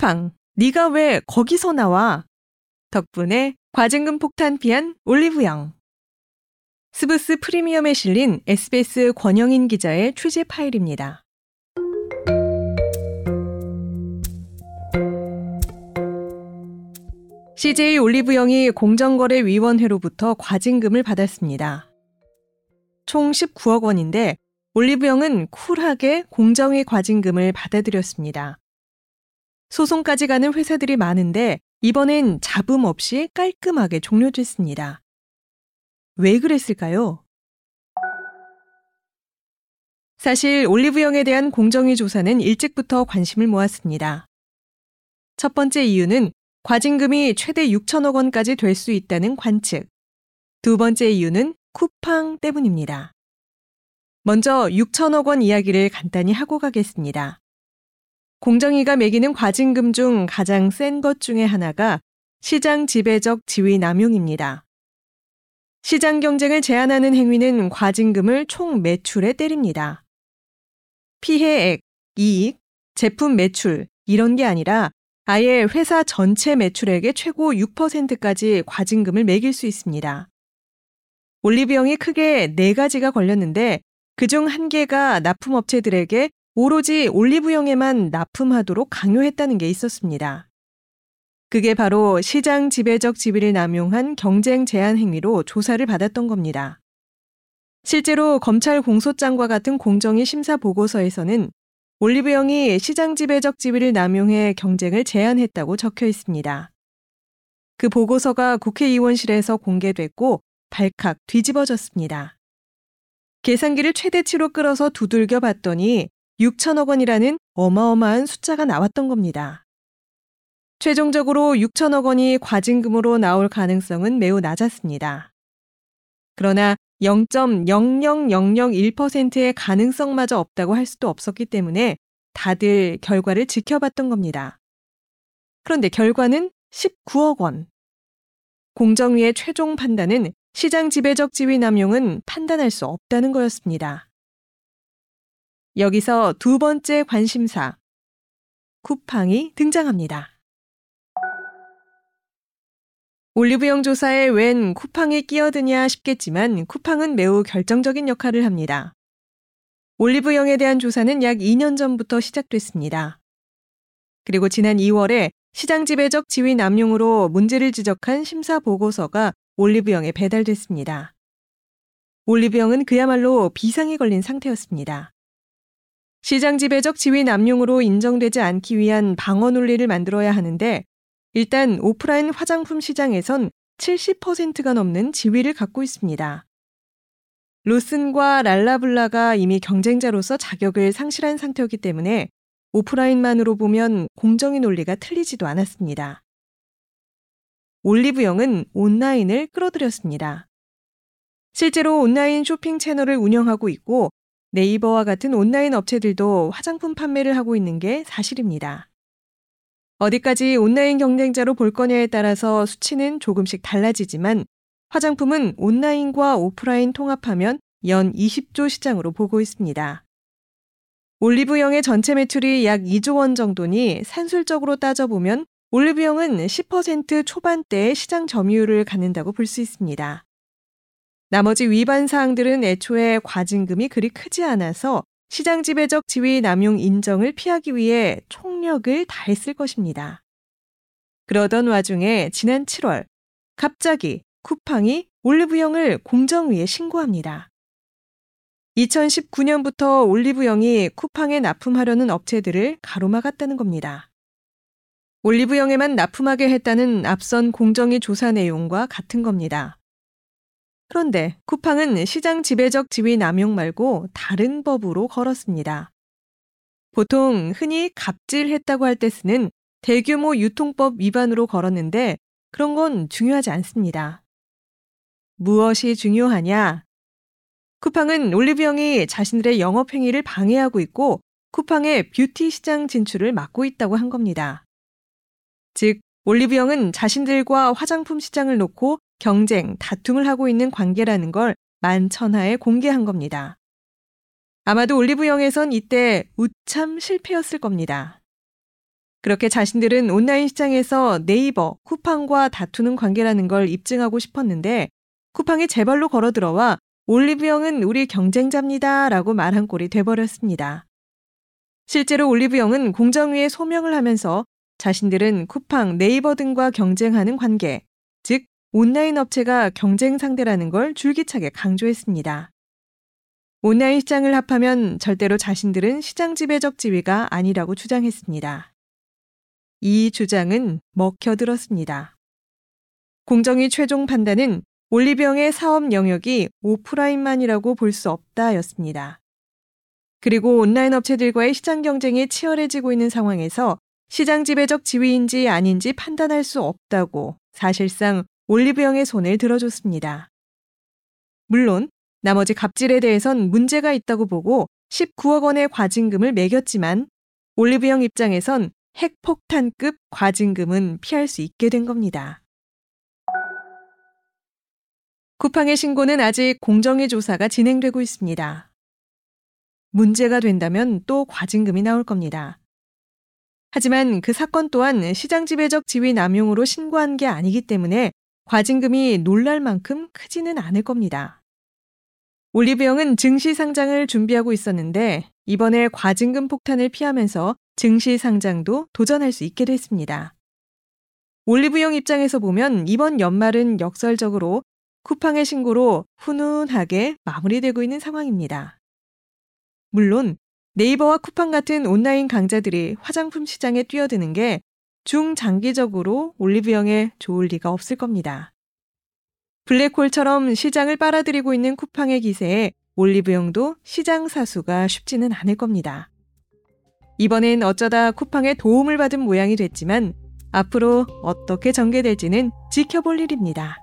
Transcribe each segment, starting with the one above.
쿠팡, 네가 왜 거기서 나와? 덕분에 과징금 폭탄 피한 올리브영. 스브스 프리미엄에 실린 SBS 권영인 기자의 취재 파일입니다. CJ 올리브영이 공정거래위원회로부터 과징금을 받았습니다. 총 19억 원인데 올리브영은 쿨하게 공정위 과징금을 받아들였습니다. 소송까지 가는 회사들이 많은데 이번엔 잡음 없이 깔끔하게 종료됐습니다. 왜 그랬을까요? 사실 올리브영에 대한 공정위 조사는 일찍부터 관심을 모았습니다. 첫 번째 이유는 과징금이 최대 6천억 원까지 될 수 있다는 관측. 두 번째 이유는 쿠팡 때문입니다. 먼저 6천억 원 이야기를 간단히 하고 가겠습니다. 공정위가 매기는 과징금 중 가장 센 것 중에 하나가 시장 지배적 지위 남용입니다. 시장 경쟁을 제한하는 행위는 과징금을 총 매출에 때립니다. 피해액, 이익, 제품 매출 이런 게 아니라 아예 회사 전체 매출액의 최고 6%까지 과징금을 매길 수 있습니다. 올리브영이 크게 네 가지가 걸렸는데 그중 한 개가 납품업체들에게 오로지 올리브영에만 납품하도록 강요했다는 게 있었습니다. 그게 바로 시장 지배적 지위를 남용한 경쟁 제한 행위로 조사를 받았던 겁니다. 실제로 검찰 공소장과 같은 공정위 심사 보고서에서는 올리브영이 시장 지배적 지위를 남용해 경쟁을 제한했다고 적혀 있습니다. 그 보고서가 국회의원실에서 공개됐고 발칵 뒤집어졌습니다. 계산기를 최대치로 끌어서 두들겨 봤더니 6천억 원이라는 어마어마한 숫자가 나왔던 겁니다. 최종적으로 6천억 원이 과징금으로 나올 가능성은 매우 낮았습니다. 그러나 0.00001%의 가능성마저 없다고 할 수도 없었기 때문에 다들 결과를 지켜봤던 겁니다. 그런데 결과는 19억 원. 공정위의 최종 판단은 시장 지배적 지위 남용은 판단할 수 없다는 거였습니다. 여기서 두 번째 관심사. 쿠팡이 등장합니다. 올리브영 조사에 웬 쿠팡이 끼어드냐 싶겠지만 쿠팡은 매우 결정적인 역할을 합니다. 올리브영에 대한 조사는 약 2년 전부터 시작됐습니다. 그리고 지난 2월에 시장 지배적 지위 남용으로 문제를 지적한 심사 보고서가 올리브영에 배달됐습니다. 올리브영은 그야말로 비상이 걸린 상태였습니다. 시장 지배적 지위 남용으로 인정되지 않기 위한 방어 논리를 만들어야 하는데 일단 오프라인 화장품 시장에선 70%가 넘는 지위를 갖고 있습니다. 로슨과 랄라블라가 이미 경쟁자로서 자격을 상실한 상태였기 때문에 오프라인만으로 보면 공정의 논리가 틀리지도 않았습니다. 올리브영은 온라인을 끌어들였습니다. 실제로 온라인 쇼핑 채널을 운영하고 있고 네이버와 같은 온라인 업체들도 화장품 판매를 하고 있는 게 사실입니다. 어디까지 온라인 경쟁자로 볼 거냐에 따라서 수치는 조금씩 달라지지만 화장품은 온라인과 오프라인 통합하면 연 20조 시장으로 보고 있습니다. 올리브영의 전체 매출이 약 2조 원 정도니 산술적으로 따져보면 올리브영은 10% 초반대의 시장 점유율을 갖는다고 볼 수 있습니다. 나머지 위반 사항들은 애초에 과징금이 그리 크지 않아서 시장 지배적 지위 남용 인정을 피하기 위해 총력을 다했을 것입니다. 그러던 와중에 지난 7월 갑자기 쿠팡이 올리브영을 공정위에 신고합니다. 2019년부터 올리브영이 쿠팡에 납품하려는 업체들을 가로막았다는 겁니다. 올리브영에만 납품하게 했다는 앞선 공정위 조사 내용과 같은 겁니다. 그런데 쿠팡은 시장 지배적 지위 남용 말고 다른 법으로 걸었습니다. 보통 흔히 갑질했다고 할 때 쓰는 대규모 유통법 위반으로 걸었는데 그런 건 중요하지 않습니다. 무엇이 중요하냐? 쿠팡은 올리브영이 자신들의 영업행위를 방해하고 있고 쿠팡의 뷰티 시장 진출을 막고 있다고 한 겁니다. 즉, 올리브영은 자신들과 화장품 시장을 놓고 경쟁, 다툼을 하고 있는 관계라는 걸 만천하에 공개한 겁니다. 아마도 올리브영에선 이때 우참 실패였을 겁니다. 그렇게 자신들은 온라인 시장에서 네이버, 쿠팡과 다투는 관계라는 걸 입증하고 싶었는데 쿠팡이 제발로 걸어 들어와 올리브영은 우리 경쟁자입니다 라고 말한 꼴이 돼버렸습니다. 실제로 올리브영은 공정위에 소명을 하면서 자신들은 쿠팡, 네이버 등과 경쟁하는 관계, 즉 온라인 업체가 경쟁 상대라는 걸 줄기차게 강조했습니다. 온라인 시장을 합하면 절대로 자신들은 시장 지배적 지위가 아니라고 주장했습니다. 이 주장은 먹혀들었습니다. 공정위 최종 판단은 올리병의 사업 영역이 오프라인만이라고 볼 수 없다였습니다. 그리고 온라인 업체들과의 시장 경쟁이 치열해지고 있는 상황에서 시장 지배적 지위인지 아닌지 판단할 수 없다고 사실상 올리브영의 손을 들어줬습니다. 물론 나머지 갑질에 대해선 문제가 있다고 보고 19억 원의 과징금을 매겼지만 올리브영 입장에선 핵폭탄급 과징금은 피할 수 있게 된 겁니다. 쿠팡의 신고는 아직 공정위 조사가 진행되고 있습니다. 문제가 된다면 또 과징금이 나올 겁니다. 하지만 그 사건 또한 시장 지배적 지위 남용으로 신고한 게 아니기 때문에 과징금이 놀랄 만큼 크지는 않을 겁니다. 올리브영은 증시 상장을 준비하고 있었는데 이번에 과징금 폭탄을 피하면서 증시 상장도 도전할 수 있게 됐습니다. 올리브영 입장에서 보면 이번 연말은 역설적으로 쿠팡의 신고로 훈훈하게 마무리되고 있는 상황입니다. 물론 네이버와 쿠팡 같은 온라인 강자들이 화장품 시장에 뛰어드는 게 중장기적으로 올리브영에 좋을 리가 없을 겁니다. 블랙홀처럼 시장을 빨아들이고 있는 쿠팡의 기세에 올리브영도 시장 사수가 쉽지는 않을 겁니다. 이번엔 어쩌다 쿠팡의 도움을 받은 모양이 됐지만 앞으로 어떻게 전개될지는 지켜볼 일입니다.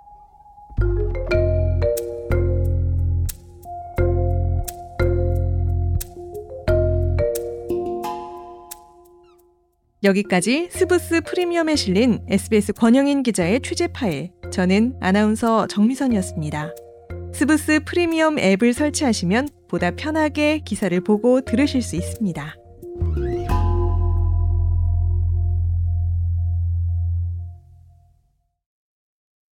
여기까지 스브스 프리미엄에 실린 SBS 권영인 기자의 취재 파일. 저는 아나운서 정미선이었습니다. 스브스 프리미엄 앱을 설치하시면 보다 편하게 기사를 보고 들으실 수 있습니다.